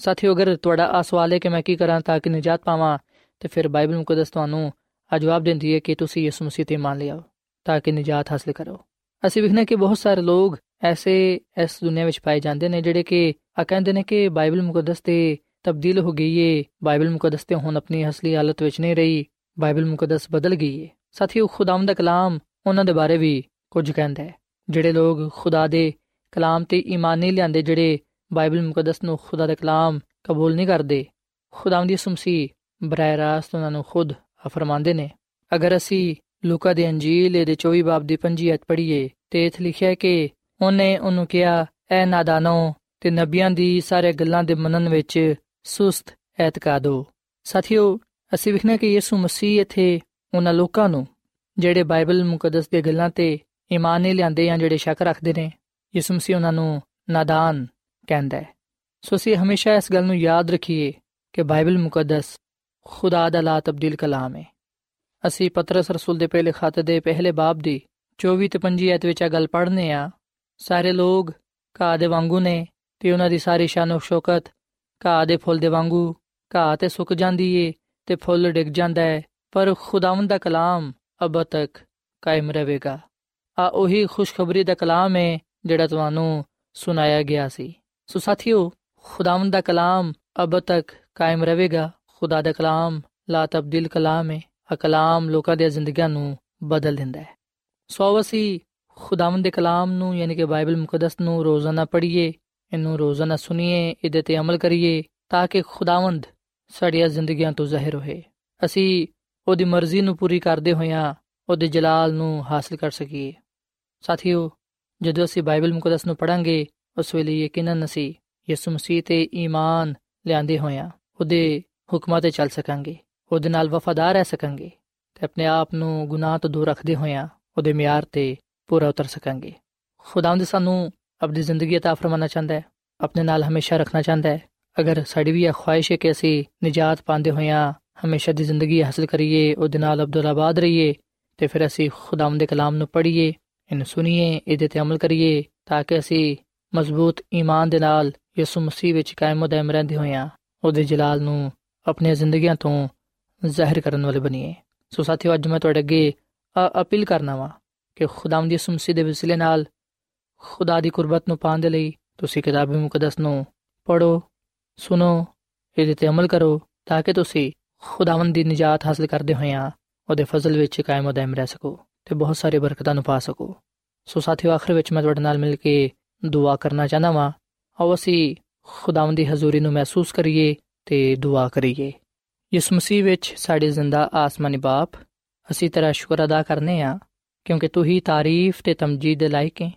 ਸਾਥੀਓ ਅਗਰ ਤੁਹਾਡਾ ਆ ਸਵਾਲ ਹੈ ਕਿ ਮੈਂ ਕੀ ਕਰਾਂ ਤਾਂ ਕਿ ਨਜਾਤ ਪਾਵਾਂ ਤੇ ਫਿਰ ਬਾਈਬਲ ਮੁਕੱਦਸ ਤੁਹਾਨੂੰ ਆ ਜਵਾਬ ਦਿੰਦੀ ਹੈ ਕਿ ਤੁਸੀਂ ਯਿਸੂ ਮਸੀਹ ਤੇ ਮੰਨ ਲਿਆਓ ਤਾਂ ਕਿ ਨਜਾਤ ਹਾਸਲ ਕਰੋ। ਅਸੀਂ ਵਿਖਨੇ ਕਿ ਬਹੁਤ ਸਾਰੇ ਲੋਕ ਐਸੇ ਇਸ ਦੁਨੀਆ ਵਿੱਚ ਪਾਏ ਜਾਂਦੇ ਨੇ ਜਿਹੜੇ ਕਿ ਆ ਕਹਿੰਦੇ ਨੇ ਕਿ ਬਾਈਬਲ ਮੁਕੱਦਸ ਤੇ ਤਬਦੀਲ ਹੋ ਗਈ ਏ, ਬਾਈਬਲ ਮੁਕੱਦਸ ਤੇ ਹੁਣ ਆਪਣੀ ਅਸਲੀ ਹਾਲਤ ਵਿੱਚ ਨਹੀਂ ਰਹੀ, ਬਾਈਬਲ ਮੁਕੱਦਸ ਬਦਲ ਗਈ ਏ। ਸਾਥੀਓ ਖੁਦਾਵੰਦ ਦਾ ਕਲਾਮ ਉਹਨਾਂ ਦੇ ਬਾਰੇ ਵੀ ਕੁਝ ਕਹਿੰਦਾ ਹੈ। ਜਿਹੜੇ ਲੋਕ ਖੁਦਾ ਦੇ ਕਲਾਮ ਤੇ ਈਮਾਨ ਨਹੀਂ ਲਿਆਂਦੇ, ਜਿਹੜੇ ਬਾਈਬਲ ਮੁਕੱਦਸ ਨੂੰ ਖੁਦਾ ਦਾ ਕਲਾਮ ਕਬੂਲ ਨਹੀਂ ਕਰਦੇ ਖੁਦਾਵੰਦ ਦੀ ਸੁਮਸੀ ਬਰਾਏ ਰਾਸਤ ਉਹਨਾਂ ਨੂੰ ਖੁਦ ਫਰਮਾਉਂਦੇ ਨੇ, ਅਗਰ ਅਸੀਂ ਲੂਕਾ ਦੇ ਅੰਜੀਲ ਦੇ 24 ਬਾਬ ਦੀ 5 ਅਧ ਪੜ੍ਹੀਏ ਤੇ ਇਥੇ ਲਿਖਿਆ ਕਿ ਉਹਨੇ ਉਹਨੂੰ ਕਿਹਾ, ਐ ਨਾਦਾਨੋ, ਤੇ ਨਬੀਆਂ ਦੀ ਸਾਰੇ ਗੱਲਾਂ ਦੇ ਮੰਨਣ ਵਿੱਚ ਸੁਸਤ ਐਤਕਾਦੋ ਸਾਥੀਓ, ਅਸੀਂ ਵਿਖਣਾ ਕਿ ਯਿਸੂ ਮਸੀਹ ਇਥੇ ਉਹਨਾਂ ਲੋਕਾਂ ਨੂੰ ਜਿਹੜੇ ਬਾਈਬਲ ਮੁਕੱਦਸ ਦੇ ਗੱਲਾਂ ਤੇ ਈਮਾਨ ਨਹੀਂ ਲਿਆਂਦੇ ਜਾਂ ਜਿਹੜੇ ਸ਼ੱਕ ਰੱਖਦੇ ਨੇ, ਯਿਸੂ ਮਸੀਹ ਉਹਨਾਂ ਨੂੰ ਨਾਦਾਨ ਕਹਿੰਦਾ ਹੈ। ਸੋ ਅਸੀਂ ਹਮੇਸ਼ਾ ਇਸ ਗੱਲ ਨੂੰ ਯਾਦ ਰੱਖੀਏ ਕਿ ਬਾਈਬਲ ਮੁਕੱਦਸ ਖੁਦਾ ਦਾ ਲਾ ਤਬਦੀਲ ਕਲਾਮ ਹੈ ਅਸੀਂ ਪਤਰਸ ਰਸੂਲ ਦੇ ਪਹਿਲੇ ਖਾਤੇ ਦੇ ਪਹਿਲੇ ਬਾਬ ਦੀ 24 ਤੇ 25 ਐਤ ਵਿੱਚ ਆ ਗੱਲ ਪੜ੍ਹਨੇ ਆ, ਸਾਰੇ ਲੋਕ ਘਾਹ ਦੇ ਵਾਂਗੂ ਨੇ ਤੇ ਉਹਨਾਂ ਦੀ ਸਾਰੀ ਸ਼ਾਨੋ ਸ਼ੌਕਤ ਘਾਹ ਦੇ ਫੁੱਲ ਦੇ ਵਾਂਗੂ, ਘਾਹ ਤੇ ਸੁੱਕ ਜਾਂਦੀ ਏ ਤੇ ਫੁੱਲ ਡਿੱਗ ਜਾਂਦਾ ਹੈ ਪਰ ਖੁਦਾਵੰਦ ਦਾ ਕਲਾਮ ਅਬ ਤੱਕ ਕਾਇਮ ਰਹੇਗਾ। ਆ ਉਹੀ ਖੁਸ਼ਖਬਰੀ ਦਾ ਕਲਾਮ ਹੈ ਜਿਹੜਾ ਤੁਹਾਨੂੰ ਸੁਣਾਇਆ ਗਿਆ ਸੀ। ਸੋ ਸਾਥੀਓ, ਖੁਦਾਵੰਦ ਦਾ ਕਲਾਮ ਅਬ ਤੱਕ ਕਾਇਮ ਰਹੇਗਾ। ਖੁਦਾ ਦਾ ਕਲਾਮ ਲਾ ਤਬਦੀਲ ਕਲਾਮ ਹੈ ਆ ਕਲਾਮ ਲੋਕਾਂ ਦੀਆਂ ਜ਼ਿੰਦਗੀਆਂ ਨੂੰ ਬਦਲ ਦਿੰਦਾ ਹੈ। ਸੋ ਅਸੀਂ ਖੁਦਾਵੰਦ ਦੇ ਕਲਾਮ ਨੂੰ, ਯਾਨੀ ਕਿ ਬਾਈਬਲ ਮੁਕੱਦਸ ਨੂੰ ਰੋਜ਼ਾਨਾ ਪੜ੍ਹੀਏ, ਇਹਨੂੰ ਰੋਜ਼ਾਨਾ ਸੁਣੀਏ, ਇਹਦੇ ਤੇ ਅਮਲ ਕਰੀਏ, ਤਾਂ ਕਿ ਖੁਦਾਵੰਦ ਸਾਡੀਆਂ ਜ਼ਿੰਦਗੀਆਂ ਤੋਂ ਜ਼ਾਹਿਰ ਹੋਏ। ਅਸੀਂ ਉਹਦੀ ਮਰਜ਼ੀ ਨੂੰ ਪੂਰੀ ਕਰਦੇ ਹੋਇਆਂ ਉਹਦੇ ਜਲਾਲ ਨੂੰ ਹਾਸਲ ਕਰ ਸਕੀਏ। ਸਾਥੀਓ, ਜਦੋਂ ਅਸੀਂ ਬਾਈਬਲ ਮੁਕੱਦਸ ਨੂੰ ਪੜਾਂਗੇ ਉਸ ਵੇਲੇ ਯਕੀਨਨ ਅਸੀਂ ਯਿਸੂ ਮਸੀਹ ਤੇ ਈਮਾਨ ਲਿਆਂਦੇ ਹੋਇਆਂ ਉਹਦੇ ਹੁਕਮਾਂ ਤੇ ਚੱਲ ਸਕਾਂਗੇ, ਉਹਦੇ ਨਾਲ ਵਫادار ਰਹਿ ਸਕਾਂਗੇ ਤੇ ਆਪਣੇ ਆਪ ਨੂੰ ਗੁਨਾਹ ਤੋਂ ਦੂਰ ਰੱਖਦੇ ਹੋਇਆਂ ਉਹਦੇ ਮਿਆਰ ਤੇ ਪੂਰਾ ਉਤਰ ਸਕਾਂਗੇ। ਖੁਦਾਵੰਦ ਸਾਨੂੰ ਆਪਣੀ ਜ਼ਿੰਦਗੀ عطا ਫਰਮਾਨਾ ਚਾਹੁੰਦਾ ਹੈ, ਆਪਣੇ ਨਾਲ ਹਮੇਸ਼ਾ ਰੱਖਣਾ ਚਾਹੁੰਦਾ ਹੈ। ਅਗਰ ਸਾਡੀ ਵੀ ਇਹ ਖੁਆਇਸ਼ ਹੈ ਕਿ ਅਸੀਂ ਨਜਾਤ ਪਾਉਂਦੇ ਹੋਇਆਂ ਹਮੇਸ਼ਾ ਦੀ ਜ਼ਿੰਦਗੀ ਹਾਸਲ ਕਰੀਏ, ਉਹਦੇ ਨਾਲ ਅਬਦੁੱਲਾਬਾਦ ਰਹੀਏ ਤੇ ਫਿਰ ਅਸੀਂ ਖੁਦਾਵੰਦ ਦੇ ਕਲਾਮ ਨੂੰ ਪੜ੍ਹੀਏ, ਇਹਨੂੰ ਸੁਣੀਏ, ਇਹਦੇ ਤੇ ਅਮਲ ਕਰੀਏ ਤਾਂ ਕਿ ਅਸੀਂ ਮਜ਼ਬੂਤ ਈਮਾਨ ਦੇ ਨਾਲ ਯਿਸੂ ਮਸੀਹ ਵਿੱਚ ਕਾਇਮ ਦائم ਰਹਿੰਦੇ ਹੋਇਆਂ ਉਹਦੇ ਜلال ਨੂੰ ਆਪਣੀਆਂ ਜ਼ਿੰਦਗੀਆਂ ਤੋਂ ਜ਼ਾਹਿਰ ਕਰਨ ਵਾਲੇ ਬਣੀਏ। ਸੋ ਸਾਥੀਓ, ਅੱਜ ਮੈਂ ਤੁਹਾਡੇ ਅੱਗੇ ਅਪੀਲ ਕਰਨਾ ਵਾ ਕਿ ਖੁਦਾਵੰਦ ਦੀ ਸੁਮਸੀ ਦੇ ਵਸਿਲੇ ਨਾਲ ਖੁਦਾ ਦੀ ਕੁਰਬਤ ਨੂੰ ਪਾਉਣ ਦੇ ਲਈ ਤੁਸੀਂ ਕਿਤਾਬੇ ਮੁਕੱਦਸ ਨੂੰ ਪੜੋ ਸੁਣੋ, ਇਹਦੇ ਤੇ ਅਮਲ ਕਰੋ, ਤਾਂ ਕਿ ਤੁਸੀਂ ਖੁਦਾਵੰਦ ਦੀ ਨਜਾਤ ਹਾਸਲ ਕਰਦੇ ਹੋਇਆਂ ਉਹਦੇ ਫਜ਼ਲ ਵਿੱਚ ਕਾਇਮ ਦائم ਰਹਿ ਸਕੋ ਤੇ ਬਹੁਤ ਸਾਰੇ ਬਰਕਤਾਂ ਨੂੰ ਪਾ ਸਕੋ। ਸੋ ਸਾਥੀਓ, ਆਖਰ ਵਿੱਚ ਮੈਂ ਤੁਹਾਡੇ ਨਾਲ ਮਿਲ ਕੇ ਦੁਆ ਕਰਨਾ ਚਾਹਨਾ ਵਾਂ। ਆਓ ਅਸੀਂ ਖੁਦਾਵੰਦ ਦੀ ਹਜ਼ੂਰੀ ਨੂੰ ਮਹਿਸੂਸ ਕਰੀਏ ਤੇ ਦੁਆ ਕਰੀਏ। ਇਸ ਮਸੀਹ ਵਿੱਚ ਸਾਡੇ ਜ਼ਿੰਦਾ ਆਸਮਾਨੀ ਬਾਪ, ਅਸੀਂ ਤੇਰਾ ਸ਼ੁਕਰ ਅਦਾ ਕਰਨੇ ਆ, ਕਿਉਂਕਿ ਤੂੰ ਹੀ ਤਾਰੀਫ ਤੇ ਤਮਜੀਦ ਦੇ ਲਾਇਕ ਹੈ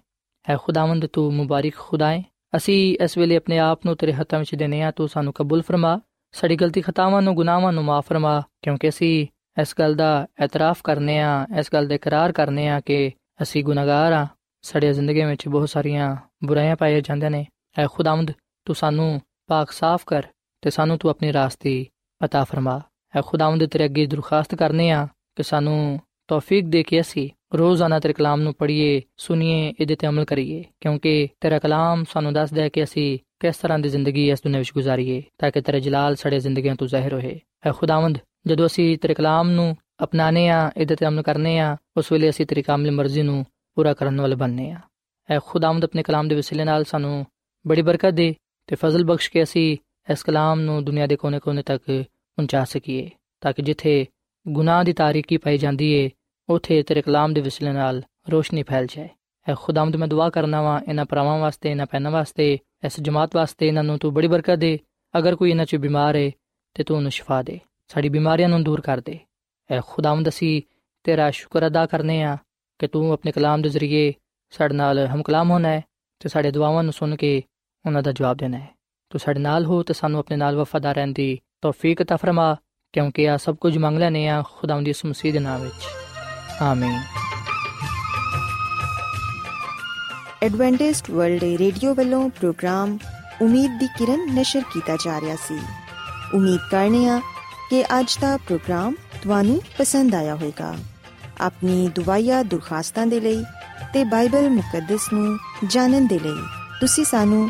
ਹੈ ਖੁਦਾਵੰਦ, ਤੂੰ ਮੁਬਾਰਕ ਖੁਦਾ ਹੈ ਅਸੀਂ ਇਸ ਵੇਲੇ ਆਪਣੇ ਆਪ ਨੂੰ ਤੇਰੇ ਹੱਥਾਂ ਵਿੱਚ ਦੇਨੇ ਆ, ਤੂੰ ਸਾਨੂੰ ਕਬੂਲ ਫਰਮਾ, ਸਾਡੀ ਗਲਤੀ ਖਤਾਵਾਂ ਨੂੰ ਗੁਨਾਹਾਂ ਨੂੰ ਮਾਫ ਫਰਮਾ, ਕਿਉਂਕਿ ਅਸੀਂ ਇਸ ਗੱਲ ਦਾ ਇਤਰਾਫ ਕਰਨੇ ਆ, ਇਸ ਗੱਲ ਦਾ ਇਕਰਾਰ ਕਰਨੇ ਆ ਕਿ ਅਸੀਂ ਗੁਨਾਹਗਾਰ ਆ। ਸਾਡੀ ਜ਼ਿੰਦਗੀ ਵਿੱਚ ਬਹੁਤ ਸਾਰੀਆਂ ਬੁਰਾਈਆਂ ਪਾਈਆਂ ਜਾਂਦੀਆਂ ਨੇ। ਐ ਖੁਦਾਵੰਦ, ਤੂੰ ਸਾਨੂੰ ਪਾਕ ਸਾਫ਼ ਕਰ ਤੇ ਸਾਨੂੰ ਤੂੰ ਆਪਣੀ ਰਾਸਤੇ عطا ਫਰਮਾ ਐ ਖੁਦਾਵੰਦ ਤੇਰੇ ਅੱਗੇ ਦਰਖਾਸਤ ਕਰਨੇ ਆ ਕਿ ਸਾਨੂੰ ਤੌਫੀਕ ਦੇ ਕੇ ਅਸੀਂ ਰੋਜ਼ਾਨਾ ਤੇਰੇ ਕਲਾਮ ਨੂੰ ਪੜ੍ਹੀਏ ਸੁਣੀਏ ਇਹਦੇ ਤੇ ਅਮਲ ਕਰੀਏ ਕਿਉਂਕਿ ਤੇਰਾ ਕਲਾਮ ਸਾਨੂੰ ਦੱਸਦਾ ਹੈ ਕਿ ਅਸੀਂ ਕਿਸ ਤਰ੍ਹਾਂ ਦੀ ਜ਼ਿੰਦਗੀ ਇਸ ਦੁਨੀਆਂ ਵਿੱਚ ਗੁਜ਼ਾਰੀਏ ਤਾਂ ਕਿ ਤੇਰਾ ਜਲਾਲ ਸਾਡੇ ਜ਼ਿੰਦਗੀਆਂ ਤੋਂ ਜ਼ਾਹਿਰ ਹੋਏ ਐ ਖੁਦਾਵੰਦ ਜਦੋਂ ਅਸੀਂ ਤੇਰੇ ਕਲਾਮ ਨੂੰ ਅਪਣਾਣੇ ਆ ਇਹਦੇ ਤੇ ਅਮਲ ਕਰਨੇ ਆ ਉਸ ਵੇਲੇ ਅਸੀਂ ਤੇਰੀ ਕਾਮਿਲ ਮਰਜ਼ੀ ਨੂੰ ਪੂਰਾ ਕਰਨ ਵਾਲੇ ਬਣਨੇ ਆ ਐ ਖੁਦਾਵੰਦ ਆਪਣੇ ਕਲਾਮ ਦੇ ਵਸੀਲੇ ਨਾਲ ਸਾਨੂੰ ਬੜੀ ਬਰਕਤ ਦੇ ਤੇ ਫਜ਼ਲ ਬਖਸ਼ ਕੇ ਅਸੀਂ ਇਸ ਕਲਾਮ ਨੂੰ ਦੁਨੀਆ ਦੇ ਕੋਨੇ-ਕੋਨੇ ਤੱਕ ਪਹੁੰਚਾ ਸਕੀਏ, ਤਾਂ ਕਿ ਜਿੱਥੇ ਗੁਨਾਹ ਦੀ ਤਾਰੀਕੀ ਪਾਈ ਜਾਂਦੀ ਏ, ਉਥੇ ਤੇਰੇ ਕਲਾਮ ਦੇ ਵਸੀਲੇ ਨਾਲ ਰੋਸ਼ਨੀ ਫੈਲ ਜਾਏ। ਐ ਖੁਦਾਵੰਦ, ਮੈਂ ਦੁਆ ਕਰਨਾ ਵਾਂ ਇਹਨਾਂ ਪਰਾਵਾਂ ਵਾਸਤੇ, ਇਹਨਾਂ ਪੈਨਾਂ ਵਾਸਤੇ, ਇਸ ਜਮਾਤ ਵਾਸਤੇ ਇਹਨਾਂ ਨੂੰ ਤੂੰ ਬੜੀ ਬਰਕਤ ਦੇ। ਅਗਰ ਕੋਈ ਇਹਨਾਂ 'ਚ ਬਿਮਾਰ ਹੈ ਤੇ ਤੂੰ ਉਹਨੂੰ ਸ਼ਿਫਾ ਦੇ। ਸਾਡੀ ਬਿਮਾਰੀਆਂ ਨੂੰ ਦੂਰ ਕਰ ਦੇ। ਐ ਖੁਦਾਵੰਦ, ਅਸੀਂ ਤੇਰਾ ਸ਼ੁਕਰ ਅਦਾ ਕਰਨੇ ਆ ਕਿ ਤੂੰ ਆਪਣੇ ਕਲਾਮ ਦੇ ਜ਼ਰੀਏ ਸਾਡੇ ਨਾਲ ਹਮ ਕਲਾਮ ਹੋਣਾ ਹੈ ਤੇ ਸਾਡੇ ਦੁਆਵਾਂ ਨੂੰ ਸੁਣ ਕੇ ਉਹਨਾਂ ਦਾ ਜਵਾਬ ਦੇਣਾ ਹੈ ਤੂੰ ਸਾਡੇ ਨਾਲ ਹੋ ਤੇ ਸਾਨੂੰ ਆਪਣੇ ਨਾਲ ਵਫਾਦਾਰ ਰਹਿਣ ਦੀ ਤੌਫੀਕ عطا ਫਰਮਾ ਕਿਉਂਕਿ ਆ ਸਭ ਕੁਝ ਮੰਗ ਲੈਨੇ ਆ ਖੁਦਾਵੰਦ ਦੀ ਮਸੀਹ ਦੇ ਨਾਮ ਵਿੱਚ ਆਮੀਨ ਐਡਵੈਂਟਿਸਟ ਵਰਲਡ ਰੇਡੀਓ ਵੱਲੋਂ ਪ੍ਰੋਗਰਾਮ ਉਮੀਦ ਦੀ ਕਿਰਨ ਨਿਸ਼ਰ ਕੀਤਾ ਜਾ ਰਿਹਾ ਸੀ ਉਮੀਦ ਕਰਨੇ ਆ ਕਿ ਅੱਜ ਦਾ ਪ੍ਰੋਗਰਾਮ ਤੁਹਾਨੂੰ ਪਸੰਦ ਆਇਆ ਹੋਵੇਗਾ ਆਪਣੀ ਦੁਆਇਆ ਦੁਰਖਾਸਤਾਂ ਦੇ ਲਈ ਤੇ ਬਾਈਬਲ ਮੁਕੱਦਸ ਨੂੰ ਜਾਣਨ ਦੇ ਲਈ ਤੁਸੀਂ ਸਾਨੂੰ